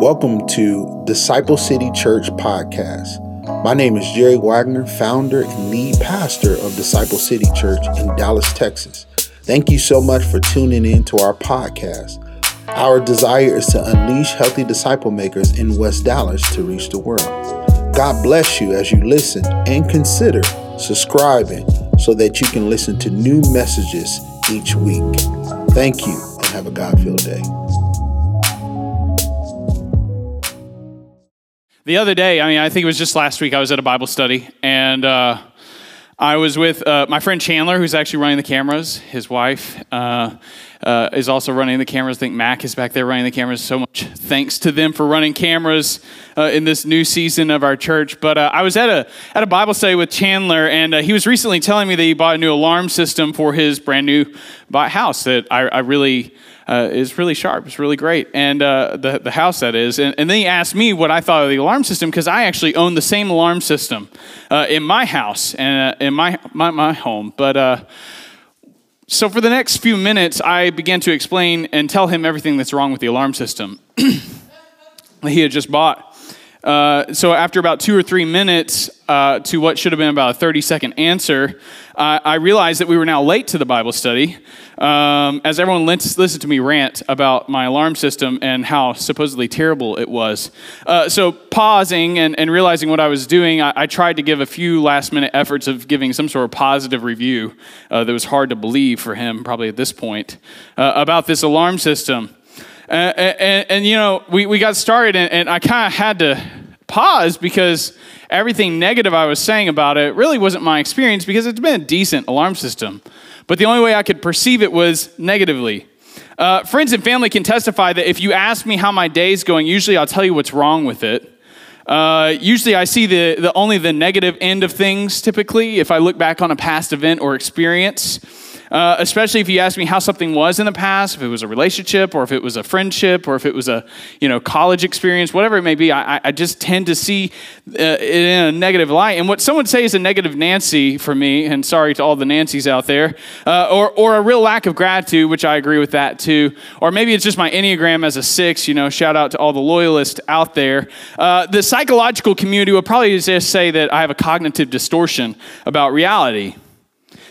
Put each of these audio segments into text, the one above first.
Welcome to Disciple City Church Podcast. My name is Jerry Wagner, founder and lead pastor of Disciple City Church in Dallas, Texas. Thank you so much for tuning in to our podcast. Our desire is to unleash healthy disciple makers in West Dallas to reach the world. God bless you as you listen and consider subscribing so that you can listen to new messages each week. Thank you and have a God filled day. The other day, I mean, I think it was just last week, I was at a Bible study and uh, I was with uh, my friend Chandler, who's actually running the cameras. His wife uh, uh, is also running the cameras. I think Mac is back there running the cameras. So much thanks to them for running cameras uh, in this new season of our church. But uh, I was at a, at a Bible study with Chandler, and he was recently telling me that he bought a new alarm system for his brand new house that I, I really uh, is really sharp. It's really great. And uh, the, the house, that is. And, and, then he asked me what I thought of the alarm system because I actually own the same alarm system uh, in my house and uh, in my, my, my, home. But uh, so for the next few minutes, I began to explain and tell him everything that's wrong with the alarm system that he had just bought. Uh, so after about two or three minutes uh, to what should have been about a 30 second answer, uh, I realized that we were now late to the Bible study. Um, as everyone listened to me rant about my alarm system and how supposedly terrible it was. Uh, so pausing and, and, realizing what I was doing, I, I, tried to give a few last minute efforts of giving some sort of positive review uh, that was hard to believe for him, probably at this point, about this alarm system. And, and, and, you know, we, we got started, and, and I kind of had to pause because everything negative I was saying about it really wasn't my experience because it's been a decent alarm system. But the only way I could perceive it was negatively. Uh, friends and family can testify that if you ask me how my day is going, usually I'll tell you what's wrong with it. Uh, usually I see the, the only the negative end of things typically if I look back on a past event or experience. Uh, especially if you ask me how something was in the past, if it was a relationship or if it was a friendship or if it was a you know college experience, whatever it may be. I, I just tend to see uh, it in a negative light. And what someone say is a negative Nancy for me, and sorry to all the Nancys out there, uh, or or a real lack of gratitude, which I agree with that too. Or maybe it's just my enneagram as a six. You know, shout out to all the loyalists out there. Uh, the psychological community would probably just say that I have a cognitive distortion about reality.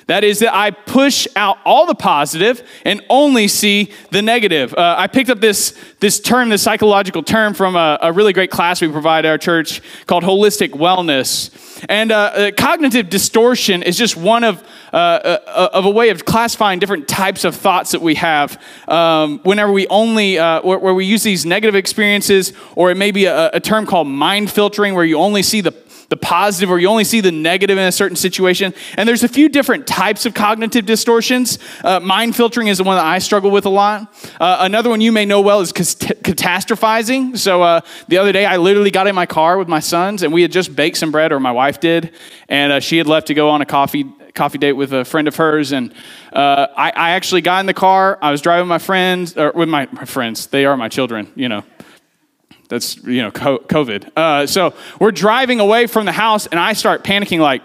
That is, that I push out all the positive and only see the negative. Uh, I picked up this, this term, this psychological term, from a, a, really great class we provide at our church called Holistic Wellness. And uh, uh, cognitive distortion is just one of, uh, uh, of a way of classifying different types of thoughts that we have um, whenever we only, uh, where, where, we use these negative experiences, or it may be a, a term called mind filtering, where you only see the the positive or you only see the negative in a certain situation. And there's a few different types of cognitive distortions. Uh, mind filtering is the one that I struggle with a lot. Uh, another one you may know well is catastrophizing. So uh, the other day, I literally got in my car with my sons and we had just baked some bread, or my wife did, and uh, she had left to go on a coffee coffee date with a friend of hers, and uh, I, I, actually got in the car. I was driving my friends, or with my, my friends. They are my children, you know. That's, you know, COVID. Uh, so we're driving away from the house, and I start panicking like,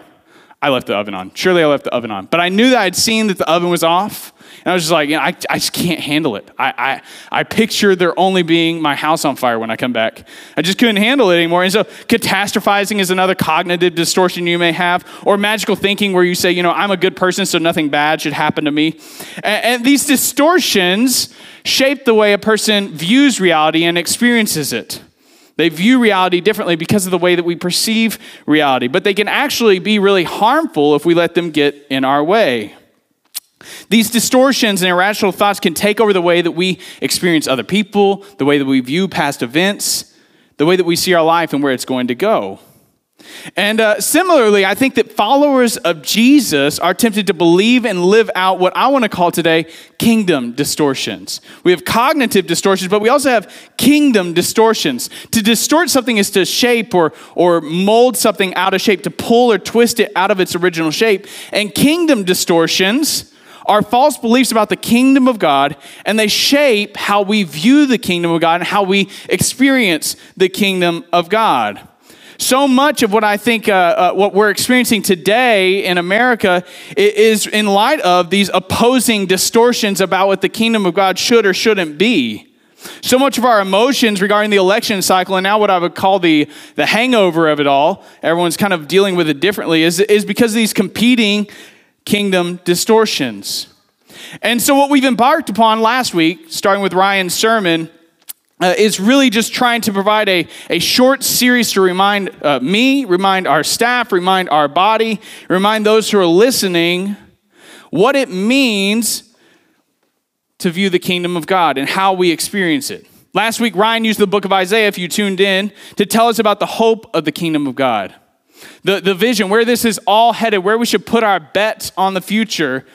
I left the oven on. Surely I left the oven on. But I knew that I'd seen that the oven was off. And I was just like, you know, I, I just can't handle it. I, I, I picture there only being my house on fire when I come back. I just couldn't handle it anymore. And so catastrophizing is another cognitive distortion you may have, or magical thinking where you say, you know, I'm a good person, so nothing bad should happen to me. And, and these distortions shape the way a person views reality and experiences it. They view reality differently because of the way that we perceive reality, but they can actually be really harmful if we let them get in our way. These distortions and irrational thoughts can take over the way that we experience other people, the way that we view past events, the way that we see our life and where it's going to go. And uh, similarly, I think that followers of Jesus are tempted to believe and live out what I want to call today kingdom distortions. We have cognitive distortions, but we also have kingdom distortions. To distort something is to shape or, or mold something out of shape, to pull or twist it out of its original shape. And kingdom distortions are false beliefs about the kingdom of God, and they shape how we view the kingdom of God and how we experience the kingdom of God. So much of what I think, uh, uh, what we're experiencing today in America is in light of these opposing distortions about what the kingdom of God should or shouldn't be. So much of our emotions regarding the election cycle, and now what I would call the, the hangover of it all, everyone's kind of dealing with it differently, is, is because of these competing kingdom distortions. And so, what we've embarked upon last week, starting with Ryan's sermon, uh, is really just trying to provide a, a short series to remind uh, me, remind our staff, remind our body, remind those who are listening what it means to view the kingdom of God and how we experience it. Last week, Ryan used the book of Isaiah, if you tuned in, to tell us about the hope of the kingdom of God. The, the vision, where this is all headed, where we should put our bets on the future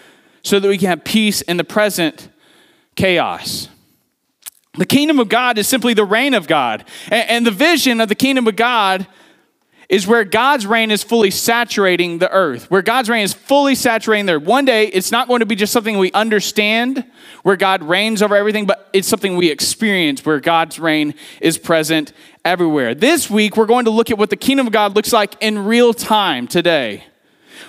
so that we can have peace in the present chaos. The kingdom of God is simply the reign of God. And, and the vision of the kingdom of God is where God's reign is fully saturating the earth, where God's reign is fully saturating there. One day, it's not going to be just something we understand, where God reigns over everything, but it's something we experience, where God's reign is present everywhere. This week, we're going to look at what the kingdom of God looks like in real time today.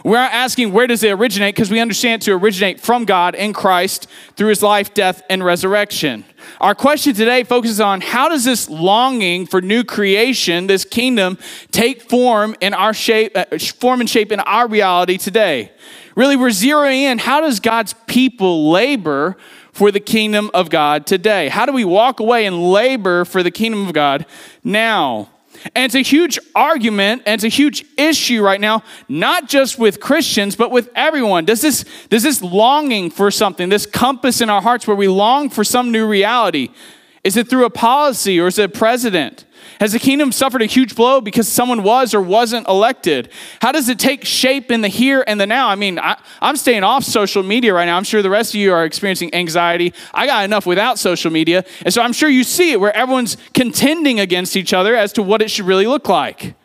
We're not asking where does it originate because we understand to originate from God in Christ through his life, death, and resurrection. Our question today focuses on how does this longing for new creation, this kingdom, take form in our shape, uh, form and shape in our reality today? Really, we're zeroing in how does God's people labor for the kingdom of God today? How do we walk away and labor for the kingdom of God now? And it's a huge argument and it's a huge issue right now, not just with Christians, but with everyone. Does this, does this longing for something, this compass in our hearts where we long for some new reality, is it through a policy or is it a president? Has the kingdom suffered a huge blow because someone was or wasn't elected? How does it take shape in the here and the now? I mean, I, am staying off social media right now. I'm sure the rest of you are experiencing anxiety. I got enough without social media. And so I'm sure you see it where everyone's contending against each other as to what it should really look like.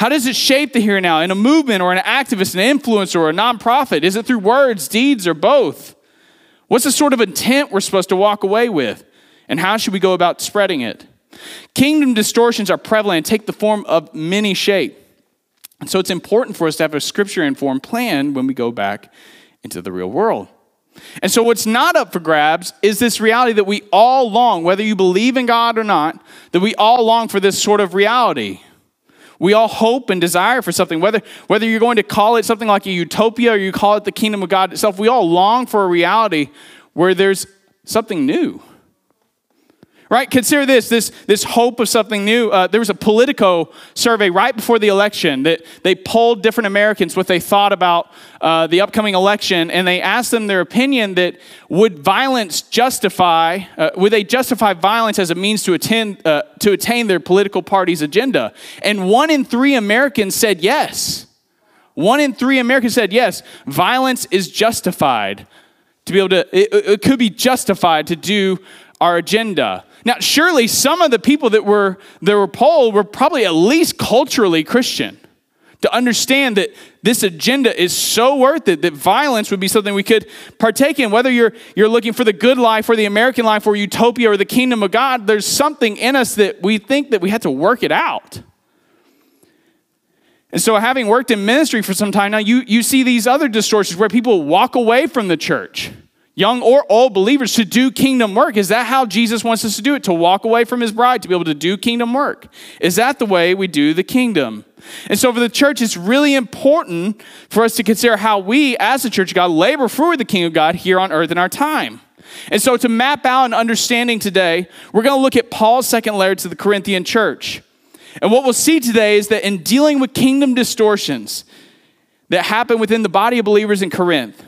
How does it shape the here and now in a movement or an activist, an influencer, or a nonprofit? Is it through words, deeds, or both? What's the sort of intent we're supposed to walk away with? And how should we go about spreading it? Kingdom distortions are prevalent and take the form of many shape. And so it's important for us to have a scripture informed plan when we go back into the real world. And so, what's not up for grabs is this reality that we all long, whether you believe in God or not, that we all long for this sort of reality. We all hope and desire for something, whether, whether you're going to call it something like a utopia or you call it the kingdom of God itself, we all long for a reality where there's something new right? Consider this, this, this hope of something new. Uh, there was a Politico survey right before the election that they polled different Americans what they thought about uh, the upcoming election, and they asked them their opinion that would violence justify, uh, would they justify violence as a means to, attend, uh, to attain their political party's agenda? And one in three Americans said yes. One in three Americans said yes, violence is justified to be able to, it, it could be justified to do our agenda. Now, surely some of the people that were, that were polled were probably at least culturally Christian to understand that this agenda is so worth it that violence would be something we could partake in. Whether you're, you're looking for the good life or the American life or utopia or the kingdom of God, there's something in us that we think that we have to work it out. And so, having worked in ministry for some time now, you, you see these other distortions where people walk away from the church young or old believers, to do kingdom work. Is that how Jesus wants us to do it? To walk away from his bride, to be able to do kingdom work? Is that the way we do the kingdom? And so, for the church, it's really important for us to consider how we, as the church of God, labor for the kingdom of God here on earth in our time. And so, to map out an understanding today, we're going to look at Paul's second letter to the Corinthian church. And what we'll see today is that in dealing with kingdom distortions that happen within the body of believers in Corinth,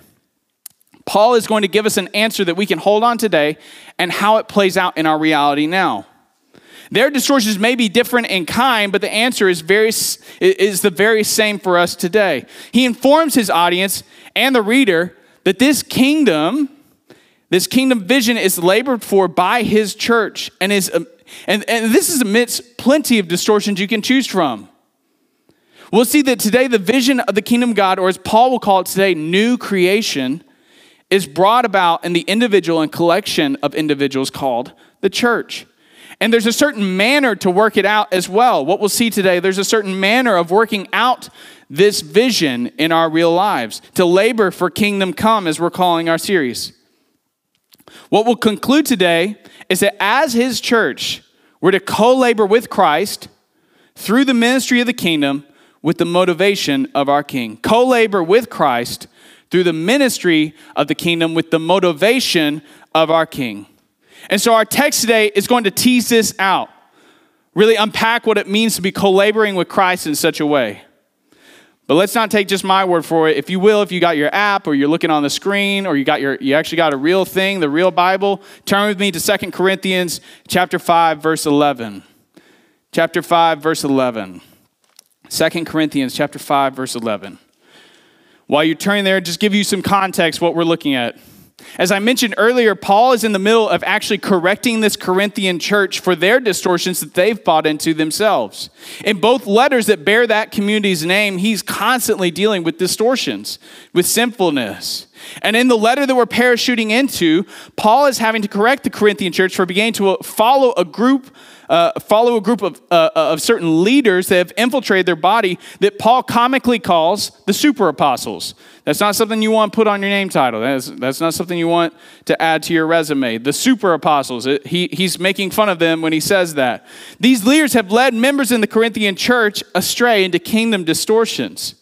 Paul is going to give us an answer that we can hold on today and how it plays out in our reality now. Their distortions may be different in kind, but the answer is, very, is the very same for us today. He informs his audience and the reader that this kingdom, this kingdom vision is labored for by his church and is um, and, and this is amidst plenty of distortions you can choose from. We'll see that today the vision of the kingdom of God, or as Paul will call it today, new creation, is brought about in the individual and collection of individuals called the church. And there's a certain manner to work it out as well. What we'll see today, there's a certain manner of working out this vision in our real lives, to labor for kingdom come, as we're calling our series. What we'll conclude today is that as his church, we're to co labor with Christ through the ministry of the kingdom with the motivation of our King. Co labor with Christ through the ministry of the kingdom with the motivation of our King. And so our text today is going to tease this out, really unpack what it means to be co laboring with Christ in such a way. But let's not take just my word for it. If you will, if you got your app or you're looking on the screen or you got your you actually got a real thing, the real Bible, turn with me to Second Corinthians chapter 5 verse 11. Chapter 5 verse 11. 2 Corinthians chapter 5 verse 11. While you're turning there, just give you some context what we're looking at. As I mentioned earlier, Paul is in the middle of actually correcting this Corinthian church for their distortions that they've bought into themselves. In both letters that bear that community's name, he's constantly dealing with distortions, with sinfulness. And in the letter that we're parachuting into, Paul is having to correct the Corinthian church for beginning to follow a group uh, follow a group of, uh, of certain leaders that have infiltrated their body that Paul comically calls the super apostles. That's not something you want to put on your name title. That's, that's not something you want to add to your resume. The super apostles, it, he, he's making fun of them when he says that. These leaders have led members in the Corinthian church astray into kingdom distortions.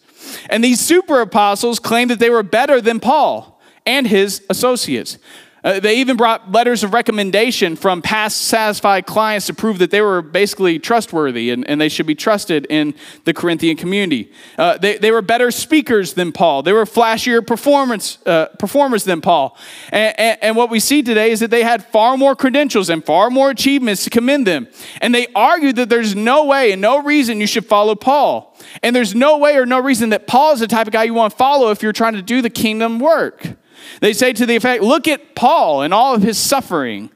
And these super apostles claim that they were better than Paul and his associates. Uh, they even brought letters of recommendation from past satisfied clients to prove that they were basically trustworthy and, and they should be trusted in the Corinthian community. Uh, they, they were better speakers than Paul, they were flashier performance, uh, performers than Paul. And, and, and what we see today is that they had far more credentials and far more achievements to commend them. And they argued that there's no way and no reason you should follow Paul. And there's no way or no reason that Paul is the type of guy you want to follow if you're trying to do the kingdom work. They say to the effect, look at Paul and all of his suffering.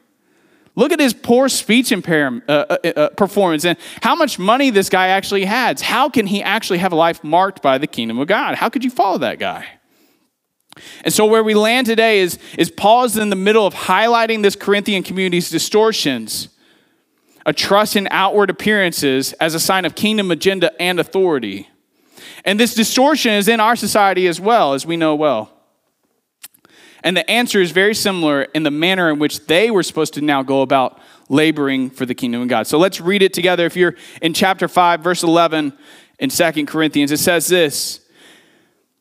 Look at his poor speech impairment, uh, uh, uh, performance and how much money this guy actually has. How can he actually have a life marked by the kingdom of God? How could you follow that guy? And so, where we land today is, is Paul is in the middle of highlighting this Corinthian community's distortions, a trust in outward appearances as a sign of kingdom agenda and authority. And this distortion is in our society as well, as we know well. And the answer is very similar in the manner in which they were supposed to now go about laboring for the kingdom of God. So let's read it together. If you're in chapter 5, verse 11 in Second Corinthians, it says this.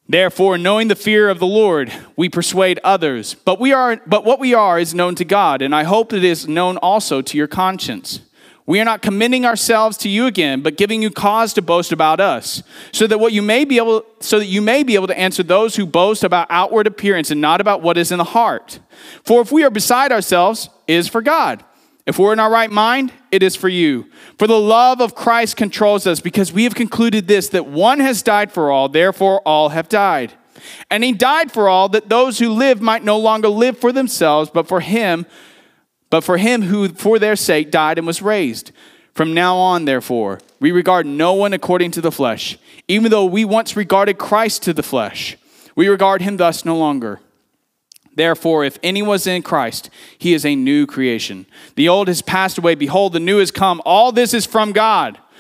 Therefore, knowing the fear of the Lord, we persuade others. But we are but what we are is known to God, and I hope it is known also to your conscience. We are not commending ourselves to you again, but giving you cause to boast about us, so that what you may be able so that you may be able to answer those who boast about outward appearance and not about what is in the heart. For if we are beside ourselves, it is for God. If we're in our right mind, it is for you. For the love of Christ controls us, because we have concluded this that one has died for all, therefore all have died. And he died for all, that those who live might no longer live for themselves, but for him but for him who for their sake died and was raised. From now on, therefore, we regard no one according to the flesh, even though we once regarded Christ to the flesh. We regard him thus no longer. Therefore, if any was in Christ, he is a new creation. The old has passed away. Behold, the new has come. All this is from God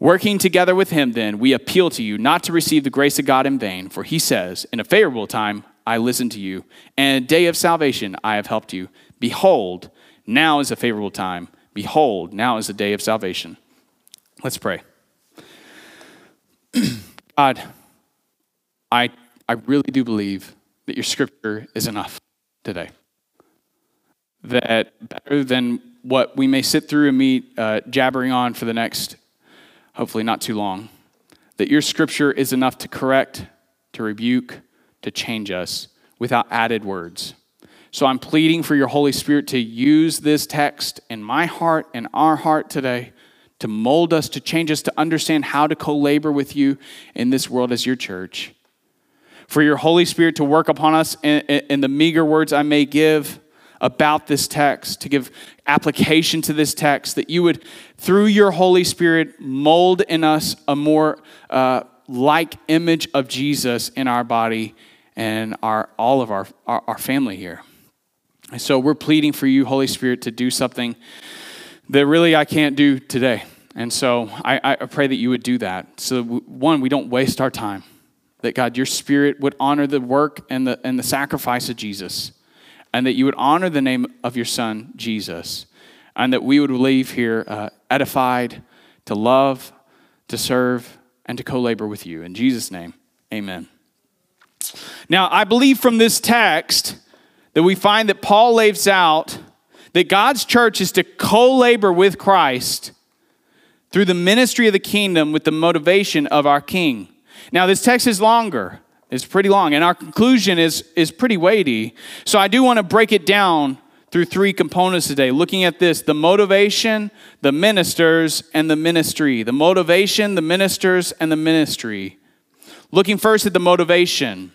Working together with him, then, we appeal to you not to receive the grace of God in vain, for he says, In a favorable time I listened to you, and a day of salvation I have helped you. Behold, now is a favorable time. Behold, now is the day of salvation. Let's pray. God, I, I really do believe that your scripture is enough today. That better than what we may sit through and meet uh, jabbering on for the next hopefully not too long, that your scripture is enough to correct, to rebuke, to change us without added words. So I'm pleading for your Holy Spirit to use this text in my heart and our heart today to mold us, to change us, to understand how to co labor with you in this world as your church. For your Holy Spirit to work upon us in, in, the meager words I may give, about this text, to give application to this text, that you would, through your Holy Spirit, mold in us a more uh, like image of Jesus in our body and our, all of our, our, our family here. And so we're pleading for you, Holy Spirit, to do something that really I can't do today. And so I, I pray that you would do that. So, one, we don't waste our time. That God, your spirit would honor the work and the, and the sacrifice of Jesus. And that you would honor the name of your son, Jesus. And that we would leave here uh, edified to love, to serve, and to co labor with you. In Jesus' name, amen. Now, I believe from this text that we find that Paul lays out that God's church is to co labor with Christ through the ministry of the kingdom with the motivation of our King. Now, this text is longer, it's pretty long, and our conclusion is, is pretty weighty. So, I do want to break it down through three components today, looking at this the motivation, the ministers, and the ministry. The motivation, the ministers, and the ministry. Looking first at the motivation,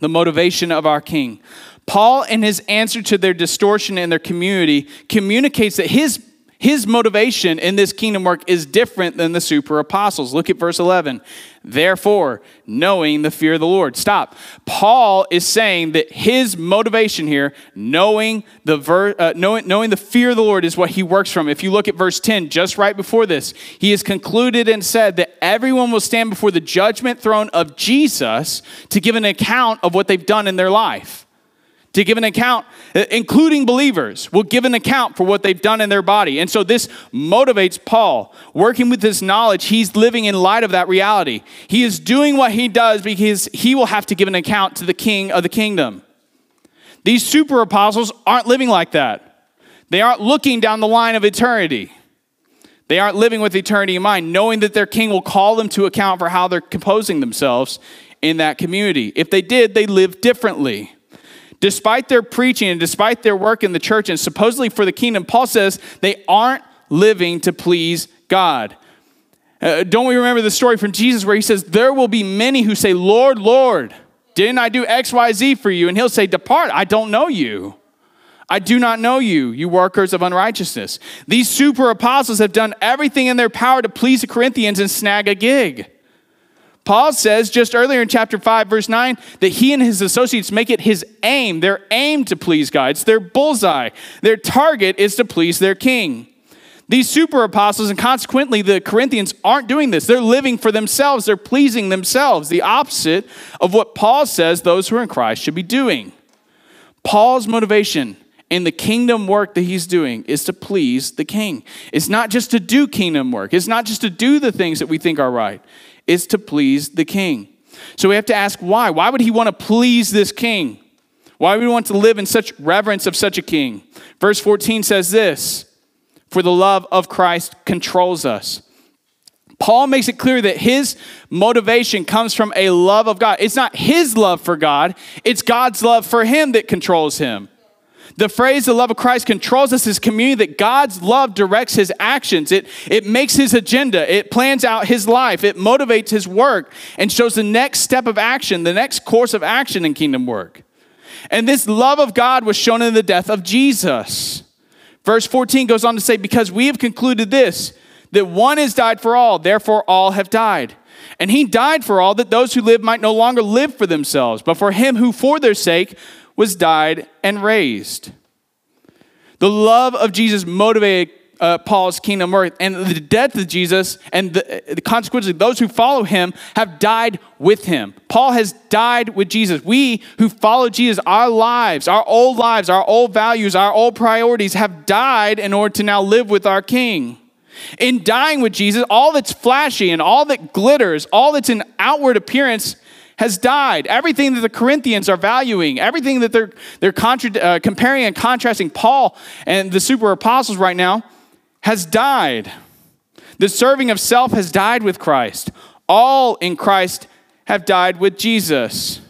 the motivation of our King. Paul, in his answer to their distortion in their community, communicates that his his motivation in this kingdom work is different than the super apostles. Look at verse 11. Therefore, knowing the fear of the Lord. Stop. Paul is saying that his motivation here, knowing the, ver- uh, knowing, knowing the fear of the Lord, is what he works from. If you look at verse 10, just right before this, he has concluded and said that everyone will stand before the judgment throne of Jesus to give an account of what they've done in their life to give an account, uh, including believers, will give an account for what they've done in their body. And so this motivates Paul. Working with this knowledge, he's living in light of that reality. He is doing what he does because he will have to give an account to the king of the kingdom. These super apostles aren't living like that. They aren't looking down the line of eternity. They aren't living with eternity in mind, knowing that their king will call them to account for how they're composing themselves in that community. If they did, they live differently. Despite their preaching and despite their work in the church and supposedly for the kingdom, Paul says they aren't living to please God. Uh, don't we remember the story from Jesus where he says, There will be many who say, Lord, Lord, didn't I do X, Y, Z for you? And he'll say, Depart, I don't know you. I do not know you, you workers of unrighteousness. These super apostles have done everything in their power to please the Corinthians and snag a gig. Paul says just earlier in chapter 5, verse 9, that he and his associates make it his aim, their aim to please God. It's their bullseye. Their target is to please their king. These super apostles, and consequently the Corinthians, aren't doing this. They're living for themselves, they're pleasing themselves, the opposite of what Paul says those who are in Christ should be doing. Paul's motivation in the kingdom work that he's doing is to please the king. It's not just to do kingdom work, it's not just to do the things that we think are right, is to please the king. So we have to ask why. Why would he want to please this king? Why would he want to live in such reverence of such a king? Verse 14 says this For the love of Christ controls us. Paul makes it clear that his motivation comes from a love of God. It's not his love for God, it's God's love for him that controls him. The phrase the love of Christ controls us is community that God's love directs his actions. It, it makes his agenda. It plans out his life. It motivates his work and shows the next step of action, the next course of action in kingdom work. And this love of God was shown in the death of Jesus. Verse 14 goes on to say, Because we have concluded this, that one has died for all, therefore all have died. And he died for all, that those who live might no longer live for themselves, but for him who for their sake was died and raised. The love of Jesus motivated uh, Paul's kingdom work, and the death of Jesus and the, the consequences of those who follow him have died with him. Paul has died with Jesus. We who follow Jesus, our lives, our old lives, our old values, our old priorities have died in order to now live with our King. In dying with Jesus, all that's flashy and all that glitters, all that's in outward appearance has died. Everything that the Corinthians are valuing, everything that they're, they're contra- uh, comparing and contrasting Paul and the super apostles right now has died. The serving of self has died with Christ. All in Christ have died with Jesus.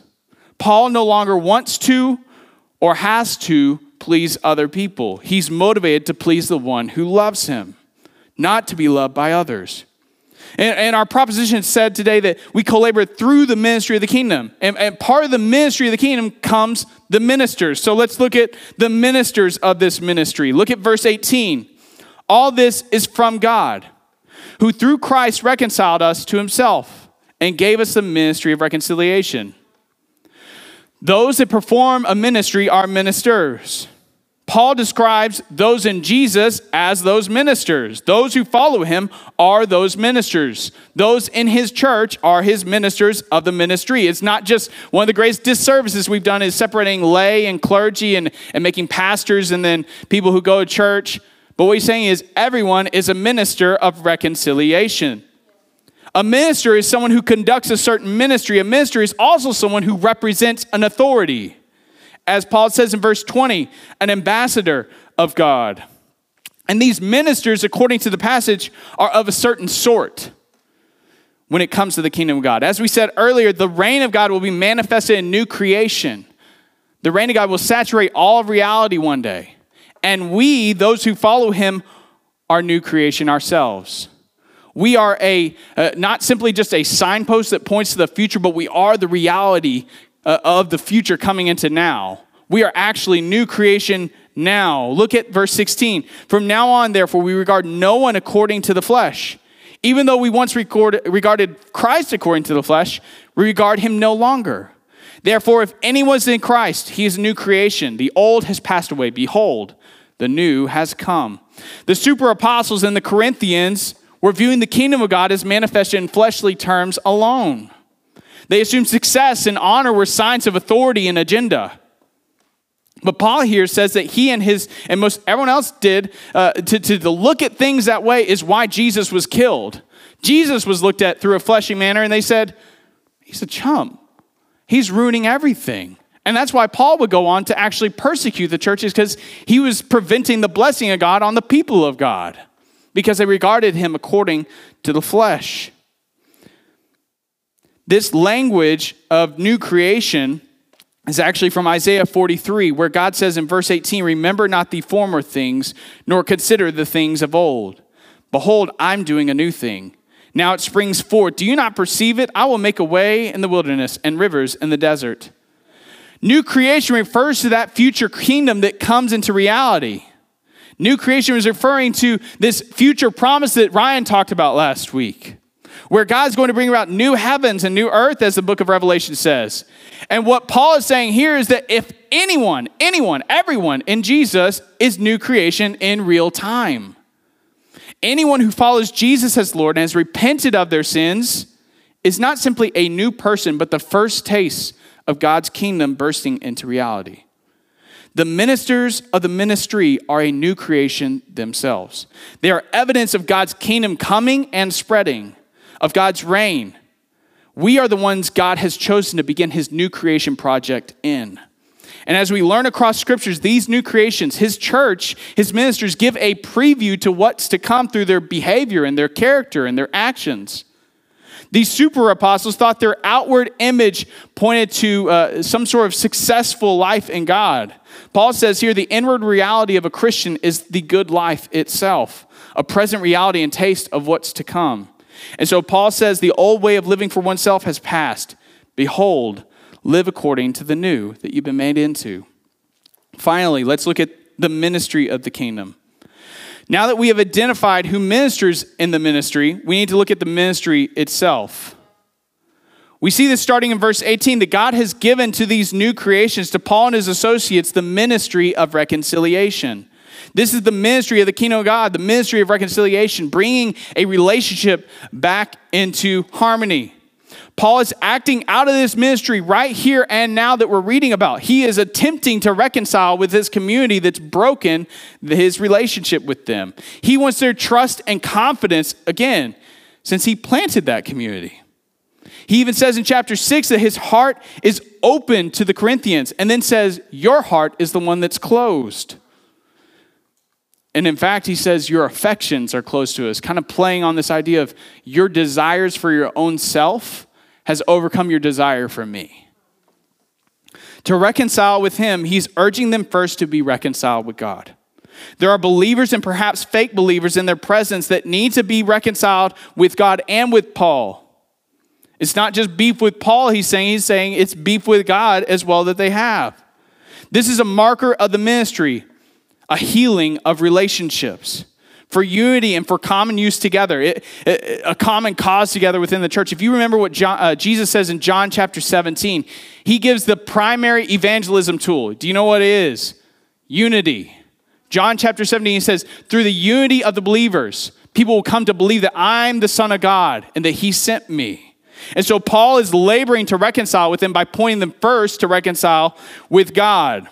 Paul no longer wants to or has to please other people. He's motivated to please the one who loves him, not to be loved by others. And, and, our proposition said today that we co-labor through the ministry of the kingdom. And, and part of the ministry of the kingdom comes the ministers. So let's look at the ministers of this ministry. Look at verse 18. All this is from God, who through Christ reconciled us to himself and gave us the ministry of reconciliation. Those that perform a ministry are ministers. Paul describes those in Jesus as those ministers. Those who follow him are those ministers. Those in his church are his ministers of the ministry. It's not just one of the greatest disservices we've done is separating lay and clergy and, and making pastors and then people who go to church. But what he's saying is everyone is a minister of reconciliation. A minister is someone who conducts a certain ministry. A minister is also someone who represents an authority as Paul says in verse 20, an ambassador of God. And these ministers, according to the passage, are of a certain sort when it comes to the kingdom of God. As we said earlier, the reign of God will be manifested in new creation. The reign of God will saturate all of reality one day. And we, those who follow him, are new creation ourselves. We are a uh, not simply just a signpost that points to the future, but we are the reality uh, of the future coming into now. We are actually new creation now. Look at verse 16. From now on, therefore, we regard no one according to the flesh. Even though we once regarded Christ according to the flesh, we regard him no longer. Therefore, if anyone's in Christ, he is a new creation. The old has passed away. Behold, the new has come. The super apostles in the Corinthians were viewing the kingdom of God as manifested in fleshly terms alone. They assumed success and honor were signs of authority and agenda. But Paul here says that he and his, and most everyone else did, uh, to, to, look at things that way is why Jesus was killed. Jesus was looked at through a fleshy manner, and they said, He's a chump. He's ruining everything. And that's why Paul would go on to actually persecute the churches because he was preventing the blessing of God on the people of God because they regarded him according to the flesh. This language of new creation is actually from Isaiah 43, where God says in verse 18, Remember not the former things, nor consider the things of old. Behold, I'm doing a new thing. Now it springs forth. Do you not perceive it? I will make a way in the wilderness and rivers in the desert. New creation refers to that future kingdom that comes into reality. New creation is referring to this future promise that Ryan talked about last week where God's going to bring about new heavens and new earth, as the book of Revelation says. And what Paul is saying here is that if anyone, anyone, everyone in Jesus is new creation in real time, anyone who follows Jesus as Lord and has repented of their sins is not simply a new person, but the first taste of God's kingdom bursting into reality. The ministers of the ministry are a new creation themselves. They are evidence of God's kingdom coming and spreading of God's reign. We are the ones God has chosen to begin his new creation project in. And as we learn across scriptures, these new creations, his church, his ministers give a preview to what's to come through their behavior and their character and their actions. These super apostles thought their outward image pointed to uh, some sort of successful life in God. Paul says here the inward reality of a Christian is the good life itself, a present reality and taste of what's to come. And so Paul says the old way of living for oneself has passed. Behold, live according to the new that you've been made into. Finally, let's look at the ministry of the kingdom. Now that we have identified who ministers in the ministry, we need to look at the ministry itself. We see this starting in verse 18 that God has given to these new creations, to Paul and his associates, the ministry of reconciliation. This is the ministry of the kingdom of God, the ministry of reconciliation, bringing a relationship back into harmony. Paul is acting out of this ministry right here and now that we're reading about. He is attempting to reconcile with his community that's broken his relationship with them. He wants their trust and confidence again, since he planted that community. He even says in chapter 6 that his heart is open to the Corinthians, and then says, Your heart is the one that's closed. And in fact, he says your affections are close to us, kind of playing on this idea of your desires for your own self has overcome your desire for me. To reconcile with him, he's urging them first to be reconciled with God. There are believers and perhaps fake believers in their presence that need to be reconciled with God and with Paul. It's not just beef with Paul, he's saying, he's saying it's beef with God as well that they have. This is a marker of the ministry, a healing of relationships for unity and for common use together, it, it, a common cause together within the church. If you remember what John, uh, Jesus says in John chapter 17, he gives the primary evangelism tool. Do you know what it is? Unity. John chapter 17, he says, through the unity of the believers, people will come to believe that I'm the Son of God and that he sent me. And so Paul is laboring to reconcile with them by pointing them first to reconcile with God.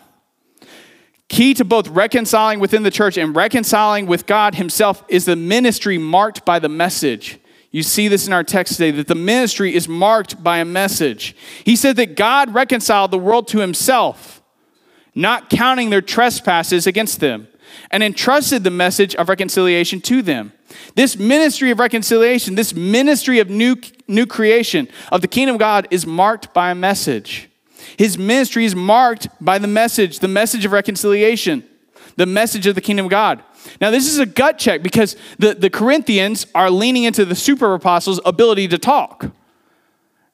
Key to both reconciling within the church and reconciling with God Himself is the ministry marked by the message. You see this in our text today that the ministry is marked by a message. He said that God reconciled the world to Himself, not counting their trespasses against them, and entrusted the message of reconciliation to them. This ministry of reconciliation, this ministry of new, new creation of the kingdom of God is marked by a message. His ministry is marked by the message, the message of reconciliation, the message of the kingdom of God. Now, this is a gut check because the, the Corinthians are leaning into the super apostles' ability to talk.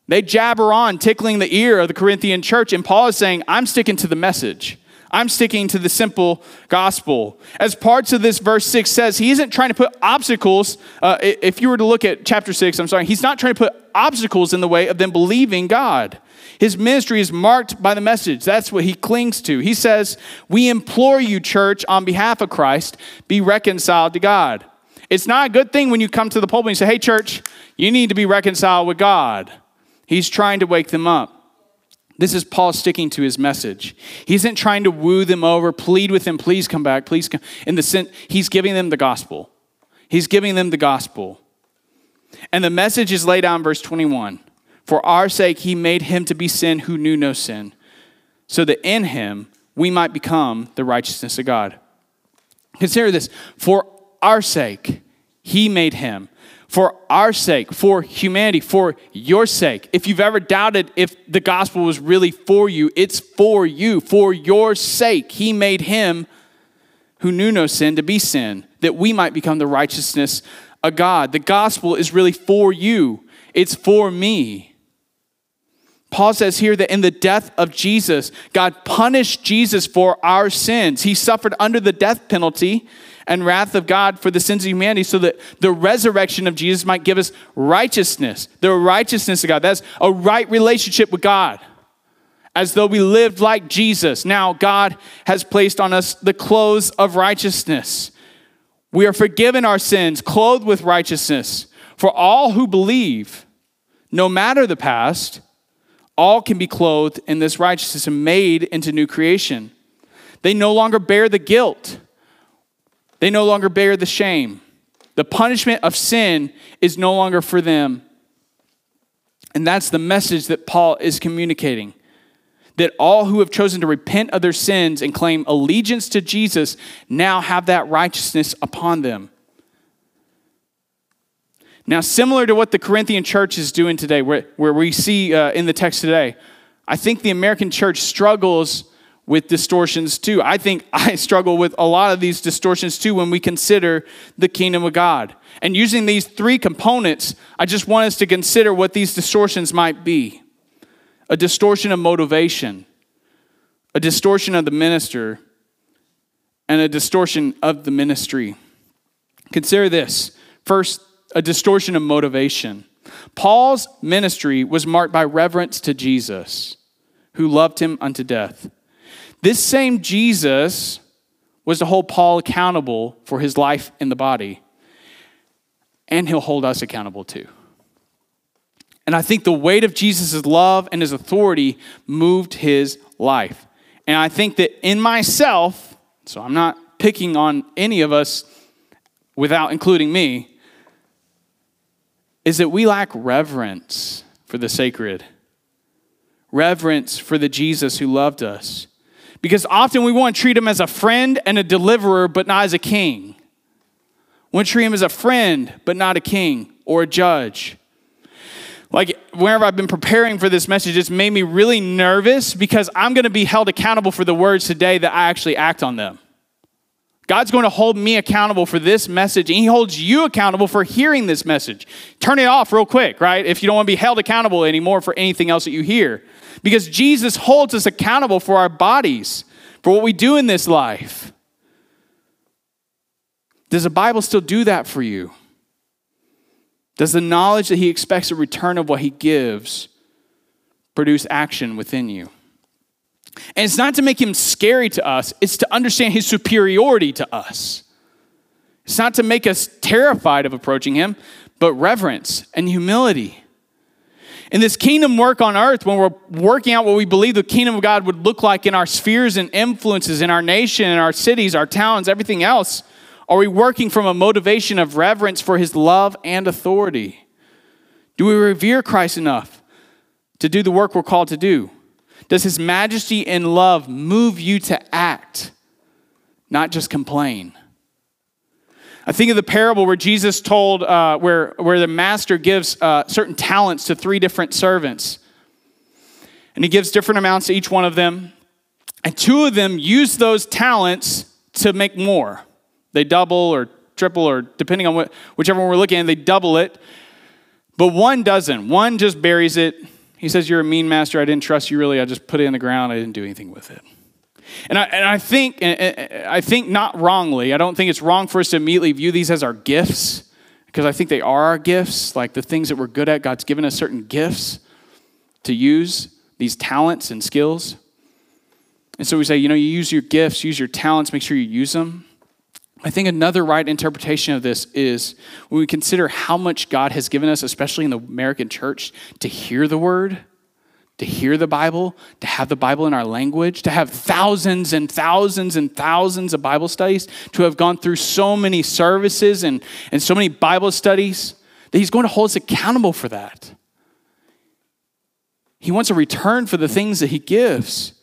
They jabber on, tickling the ear of the Corinthian church, and Paul is saying, I'm sticking to the message. I'm sticking to the simple gospel. As parts of this verse 6 says, he isn't trying to put obstacles. Uh, if you were to look at chapter 6, I'm sorry, he's not trying to put obstacles in the way of them believing God. His ministry is marked by the message. That's what he clings to. He says, We implore you, church, on behalf of Christ, be reconciled to God. It's not a good thing when you come to the pulpit and say, Hey, church, you need to be reconciled with God. He's trying to wake them up. This is Paul sticking to his message. He isn't trying to woo them over, plead with them, please come back, please come. In the sense, he's giving them the gospel. He's giving them the gospel. And the message is laid out in verse 21. For our sake, he made him to be sin who knew no sin, so that in him we might become the righteousness of God. Consider this for our sake, he made him. For our sake, for humanity, for your sake. If you've ever doubted if the gospel was really for you, it's for you. For your sake, he made him who knew no sin to be sin, that we might become the righteousness of God. The gospel is really for you, it's for me. Paul says here that in the death of Jesus, God punished Jesus for our sins. He suffered under the death penalty and wrath of God for the sins of humanity so that the resurrection of Jesus might give us righteousness, the righteousness of God. That's a right relationship with God, as though we lived like Jesus. Now, God has placed on us the clothes of righteousness. We are forgiven our sins, clothed with righteousness. For all who believe, no matter the past, all can be clothed in this righteousness and made into new creation. They no longer bear the guilt, they no longer bear the shame. The punishment of sin is no longer for them. And that's the message that Paul is communicating. That all who have chosen to repent of their sins and claim allegiance to Jesus now have that righteousness upon them. Now, similar to what the Corinthian church is doing today, where, where we see uh, in the text today, I think the American church struggles with distortions too. I think I struggle with a lot of these distortions too when we consider the kingdom of God. And using these three components, I just want us to consider what these distortions might be a distortion of motivation, a distortion of the minister, and a distortion of the ministry. Consider this. First, a distortion of motivation. Paul's ministry was marked by reverence to Jesus, who loved him unto death. This same Jesus was to hold Paul accountable for his life in the body, and he'll hold us accountable too. And I think the weight of Jesus' love and his authority moved his life. And I think that in myself, so I'm not picking on any of us without including me, is that we lack reverence for the sacred, reverence for the Jesus who loved us. Because often we want to treat him as a friend and a deliverer, but not as a king. We want to treat him as a friend, but not a king or a judge. Like, whenever I've been preparing for this message, it's made me really nervous because I'm going to be held accountable for the words today that I actually act on them. God's going to hold me accountable for this message, and He holds you accountable for hearing this message. Turn it off real quick, right? If you don't want to be held accountable anymore for anything else that you hear. Because Jesus holds us accountable for our bodies, for what we do in this life. Does the Bible still do that for you? Does the knowledge that He expects a return of what He gives produce action within you? And it's not to make him scary to us, it's to understand his superiority to us. It's not to make us terrified of approaching him, but reverence and humility. In this kingdom work on earth, when we're working out what we believe the kingdom of God would look like in our spheres and influences, in our nation, in our cities, our towns, everything else, are we working from a motivation of reverence for his love and authority? Do we revere Christ enough to do the work we're called to do? Does his majesty and love move you to act, not just complain? I think of the parable where Jesus told, uh, where, where the master gives uh, certain talents to three different servants. And he gives different amounts to each one of them. And two of them use those talents to make more. They double or triple, or depending on what, whichever one we're looking at, they double it. But one doesn't. One just buries it he says, You're a mean master. I didn't trust you really. I just put it in the ground. I didn't do anything with it. And I, and I think, I think not wrongly, I don't think it's wrong for us to immediately view these as our gifts, because I think they are our gifts, like the things that we're good at. God's given us certain gifts to use, these talents and skills. And so we say, you know, you use your gifts, use your talents, make sure you use them. I think another right interpretation of this is when we consider how much God has given us, especially in the American church, to hear the word, to hear the Bible, to have the Bible in our language, to have thousands and thousands and thousands of Bible studies, to have gone through so many services and, and so many Bible studies, that He's going to hold us accountable for that. He wants a return for the things that He gives.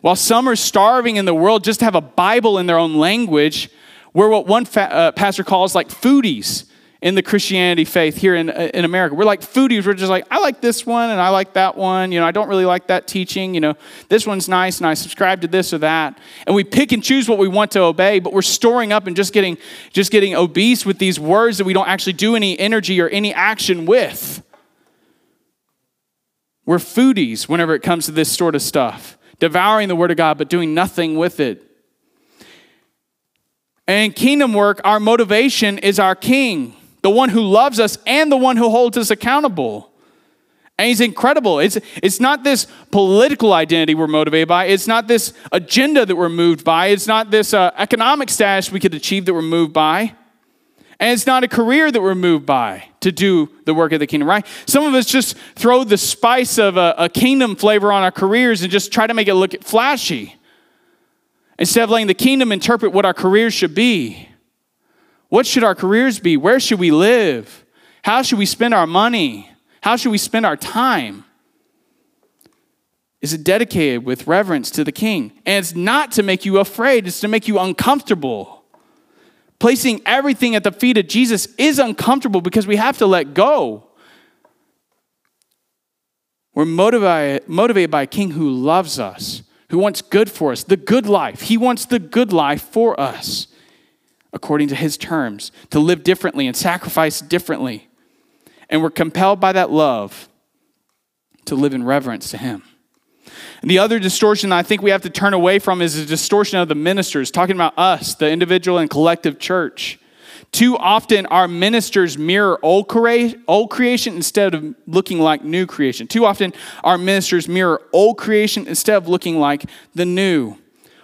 While some are starving in the world just to have a Bible in their own language, we're what one fa- uh, pastor calls like foodies in the Christianity faith here in, uh, in America. We're like foodies. We're just like, I like this one and I like that one. You know, I don't really like that teaching. You know, this one's nice and I subscribe to this or that. And we pick and choose what we want to obey, but we're storing up and just getting, just getting obese with these words that we don't actually do any energy or any action with. We're foodies whenever it comes to this sort of stuff, devouring the Word of God, but doing nothing with it. And in kingdom work, our motivation is our king, the one who loves us and the one who holds us accountable. And he's incredible. It's, it's not this political identity we're motivated by. It's not this agenda that we're moved by. It's not this uh, economic status we could achieve that we're moved by. And it's not a career that we're moved by to do the work of the kingdom, right? Some of us just throw the spice of a, a kingdom flavor on our careers and just try to make it look flashy. Instead of letting the kingdom interpret what our careers should be. What should our careers be? Where should we live? How should we spend our money? How should we spend our time? Is it dedicated with reverence to the king? And it's not to make you afraid, it's to make you uncomfortable. Placing everything at the feet of Jesus is uncomfortable because we have to let go. We're motivated, motivated by a king who loves us who wants good for us, the good life. He wants the good life for us according to his terms, to live differently and sacrifice differently. And we're compelled by that love to live in reverence to him. And the other distortion I think we have to turn away from is the distortion of the ministers, talking about us, the individual and collective church. Too often, our ministers mirror old, creation instead of looking like new creation. Too often, our ministers mirror old creation instead of looking like the new.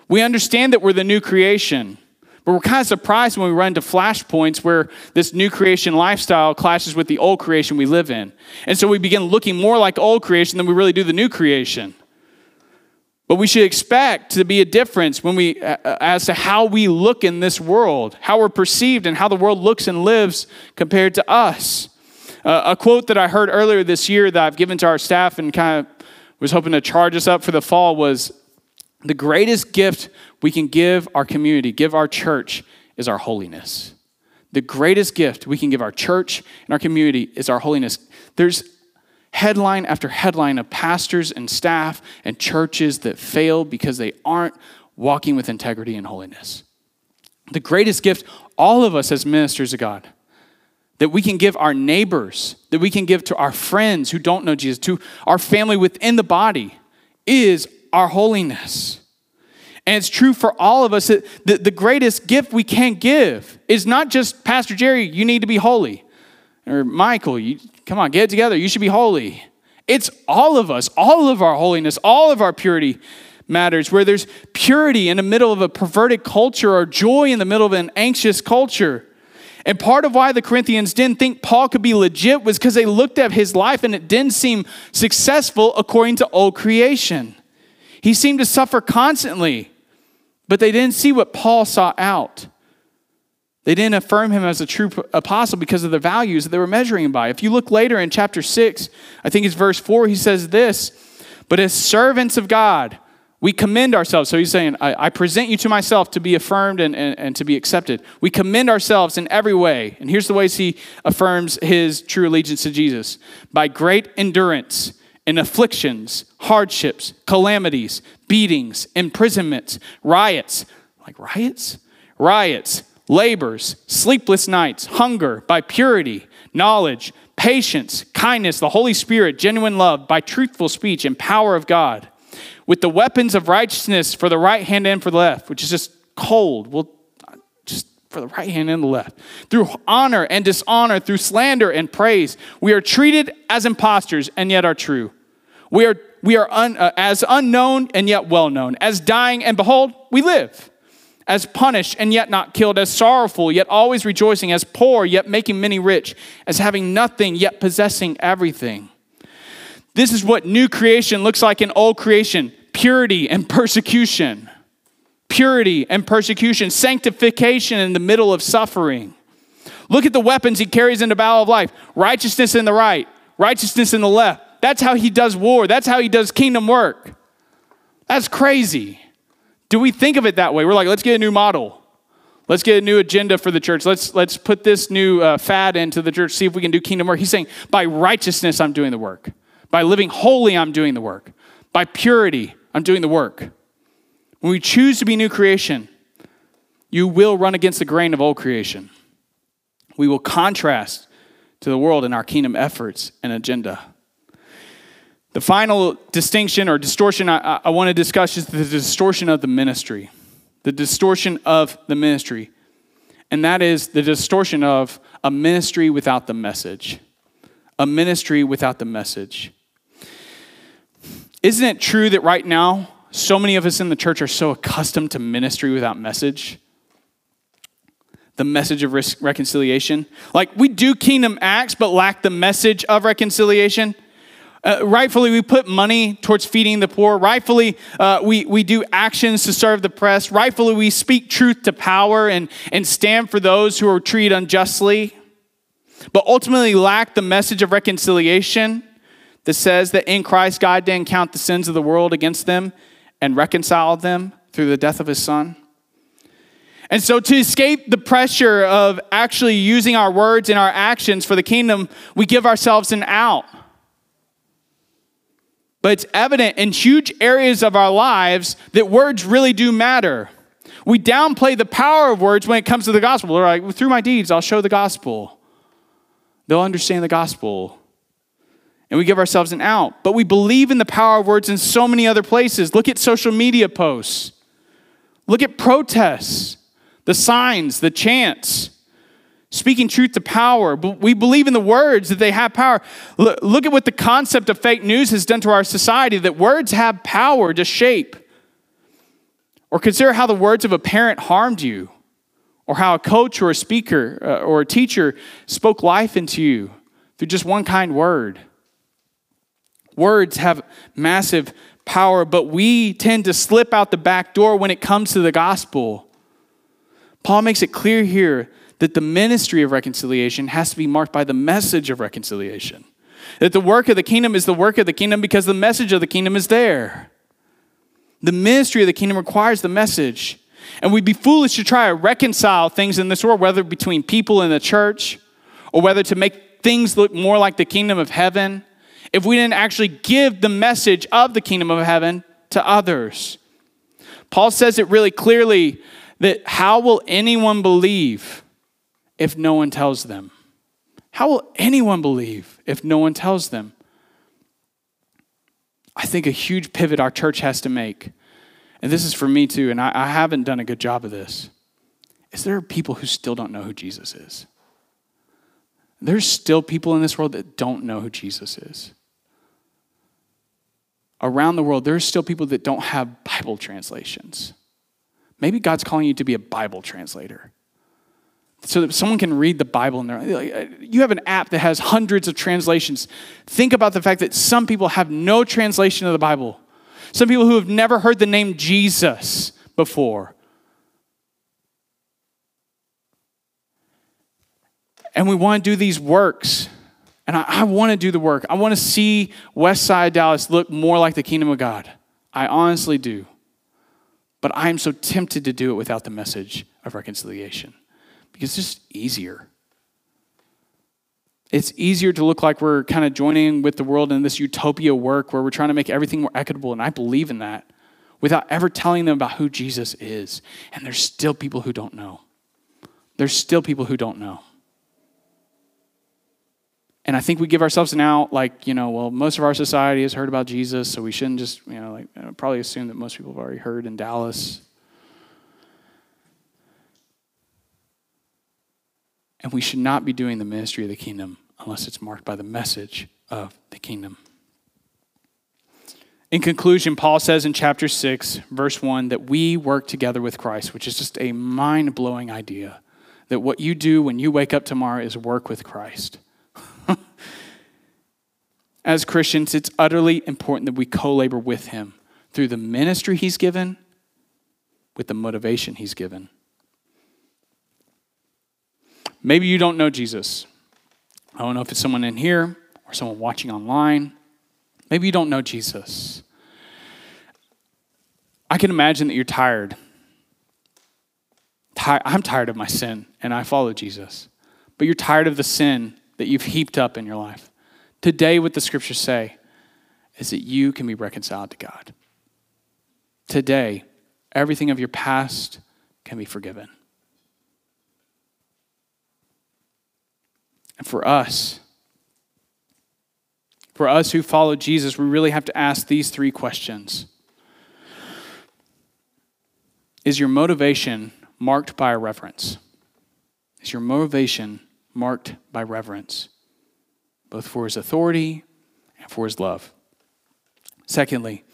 We understand that we're the new creation, but we're kind of surprised when we run into flashpoints where this new creation lifestyle clashes with the old creation we live in. And so we begin looking more like old creation than we really do the new creation. But we should expect to be a difference when we, as to how we look in this world, how we're perceived, and how the world looks and lives compared to us. Uh, a quote that I heard earlier this year that I've given to our staff and kind of was hoping to charge us up for the fall was the greatest gift we can give our community, give our church, is our holiness. The greatest gift we can give our church and our community is our holiness. There's headline after headline of pastors and staff and churches that fail because they aren't walking with integrity and holiness. The greatest gift, all of us as ministers of God, that we can give our neighbors, that we can give to our friends who don't know Jesus, to our family within the body, is our holiness. And it's true for all of us that the, greatest gift we can give is not just, Pastor Jerry, you need to be holy. Or Michael, you, come on, get it together, you should be holy. It's all of us, all of our holiness, all of our purity matters. Where there's purity in the middle of a perverted culture or joy in the middle of an anxious culture. And part of why the Corinthians didn't think Paul could be legit was because they looked at his life and it didn't seem successful according to old creation. He seemed to suffer constantly. But they didn't see what Paul saw out. They didn't affirm him as a true apostle because of the values that they were measuring him by. If you look later in chapter 6, I think it's verse 4, he says this But as servants of God, we commend ourselves. So he's saying, I, I present you to myself to be affirmed and, and, and to be accepted. We commend ourselves in every way. And here's the ways he affirms his true allegiance to Jesus by great endurance in afflictions, hardships, calamities, beatings, imprisonments, riots, like riots? Riots, labors, sleepless nights, hunger, by purity, knowledge, patience, kindness, the Holy Spirit, genuine love, by truthful speech and power of God, with the weapons of righteousness for the right hand and for the left, which is just cold. Well, just for the right hand and the left. Through honor and dishonor, through slander and praise, we are treated as impostors and yet are true. We are, we are un, uh, as unknown and yet well known, as dying and behold, we live, as punished and yet not killed, as sorrowful yet always rejoicing, as poor yet making many rich, as having nothing yet possessing everything. This is what new creation looks like in old creation purity and persecution. Purity and persecution, sanctification in the middle of suffering. Look at the weapons he carries in the battle of life righteousness in the right, righteousness in the left that's how he does war. That's how he does kingdom work. That's crazy. Do we think of it that way? We're like, let's get a new model. Let's get a new agenda for the church. Let's, let's put this new uh, fad into the church, see if we can do kingdom work. He's saying, by righteousness, I'm doing the work. By living holy, I'm doing the work. By purity, I'm doing the work. When we choose to be new creation, you will run against the grain of old creation. We will contrast to the world in our kingdom efforts and agenda. The final distinction or distortion I, I want to discuss is the distortion of the ministry. The distortion of the ministry. And that is the distortion of a ministry without the message. A ministry without the message. Isn't it true that right now, so many of us in the church are so accustomed to ministry without message? The message of reconciliation. Like we do kingdom acts, but lack the message of reconciliation. Uh, rightfully, we put money towards feeding the poor. Rightfully, uh, we, we do actions to serve the press. Rightfully, we speak truth to power and, and stand for those who are treated unjustly. But ultimately, lack the message of reconciliation that says that in Christ, God didn't count the sins of the world against them and reconciled them through the death of his son. And so, to escape the pressure of actually using our words and our actions for the kingdom, we give ourselves an out but it's evident in huge areas of our lives that words really do matter. We downplay the power of words when it comes to the gospel. We're like, through my deeds, I'll show the gospel. They'll understand the gospel. And we give ourselves an out. But we believe in the power of words in so many other places. Look at social media posts, look at protests, the signs, the chants speaking truth to power. We believe in the words that they have power. Look at what the concept of fake news has done to our society that words have power to shape. Or consider how the words of a parent harmed you, or how a coach or a speaker uh, or a teacher spoke life into you through just one kind word. Words have massive power, but we tend to slip out the back door when it comes to the gospel. Paul makes it clear here that the ministry of reconciliation has to be marked by the message of reconciliation. That the work of the kingdom is the work of the kingdom because the message of the kingdom is there. The ministry of the kingdom requires the message. And we'd be foolish to try to reconcile things in this world, whether between people in the church or whether to make things look more like the kingdom of heaven, if we didn't actually give the message of the kingdom of heaven to others. Paul says it really clearly that how will anyone believe if no one tells them? How will anyone believe if no one tells them? I think a huge pivot our church has to make, and this is for me too, and I, I haven't done a good job of this, is there are people who still don't know who Jesus is. There's still people in this world that don't know who Jesus is. Around the world, there's still people that don't have Bible translations. Maybe God's calling you to be a Bible translator so that someone can read the Bible and they're uh, you have an app that has hundreds of translations. Think about the fact that some people have no translation of the Bible. Some people who have never heard the name Jesus before. And we want to do these works. And I, I want to do the work. I want to see West Side Dallas look more like the kingdom of God. I honestly do. But I am so tempted to do it without the message of reconciliation because it's just easier. It's easier to look like we're kind of joining with the world in this utopia work where we're trying to make everything more equitable, and I believe in that, without ever telling them about who Jesus is. And there's still people who don't know. There's still people who don't know. And I think we give ourselves an out like, you know, well, most of our society has heard about Jesus, so we shouldn't just, you know, like probably assume that most people have already heard in Dallas. And we should not be doing the ministry of the kingdom unless it's marked by the message of the kingdom. In conclusion, Paul says in chapter 6, verse 1, that we work together with Christ, which is just a mind blowing idea. That what you do when you wake up tomorrow is work with Christ. As Christians, it's utterly important that we co labor with Him through the ministry He's given, with the motivation He's given. Maybe you don't know Jesus. I don't know if it's someone in here or someone watching online. Maybe you don't know Jesus. I can imagine that you're tired. I'm tired of my sin and I follow Jesus. But you're tired of the sin that you've heaped up in your life. Today, what the scriptures say is that you can be reconciled to God. Today, everything of your past can be forgiven. And for us, for us who follow Jesus, we really have to ask these three questions Is your motivation marked by a reverence? Is your motivation marked by reverence, both for his authority and for his love? Secondly,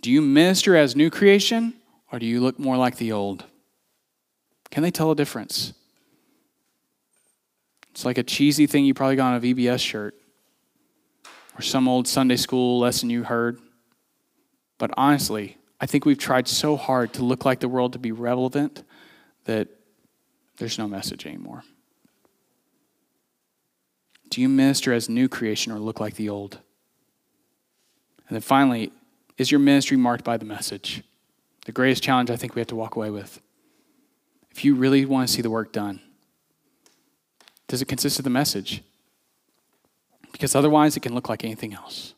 do you minister as new creation or do you look more like the old? Can they tell a difference? It's like a cheesy thing you probably got on a VBS shirt or some old Sunday school lesson you heard. But honestly, I think we've tried so hard to look like the world to be relevant that there's no message anymore. Do you minister as new creation or look like the old? And then finally, is your ministry marked by the message? The greatest challenge I think we have to walk away with. If you really want to see the work done, does it consist of the message? Because otherwise, it can look like anything else.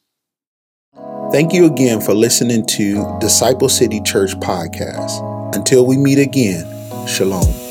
Thank you again for listening to Disciple City Church Podcast. Until we meet again, shalom.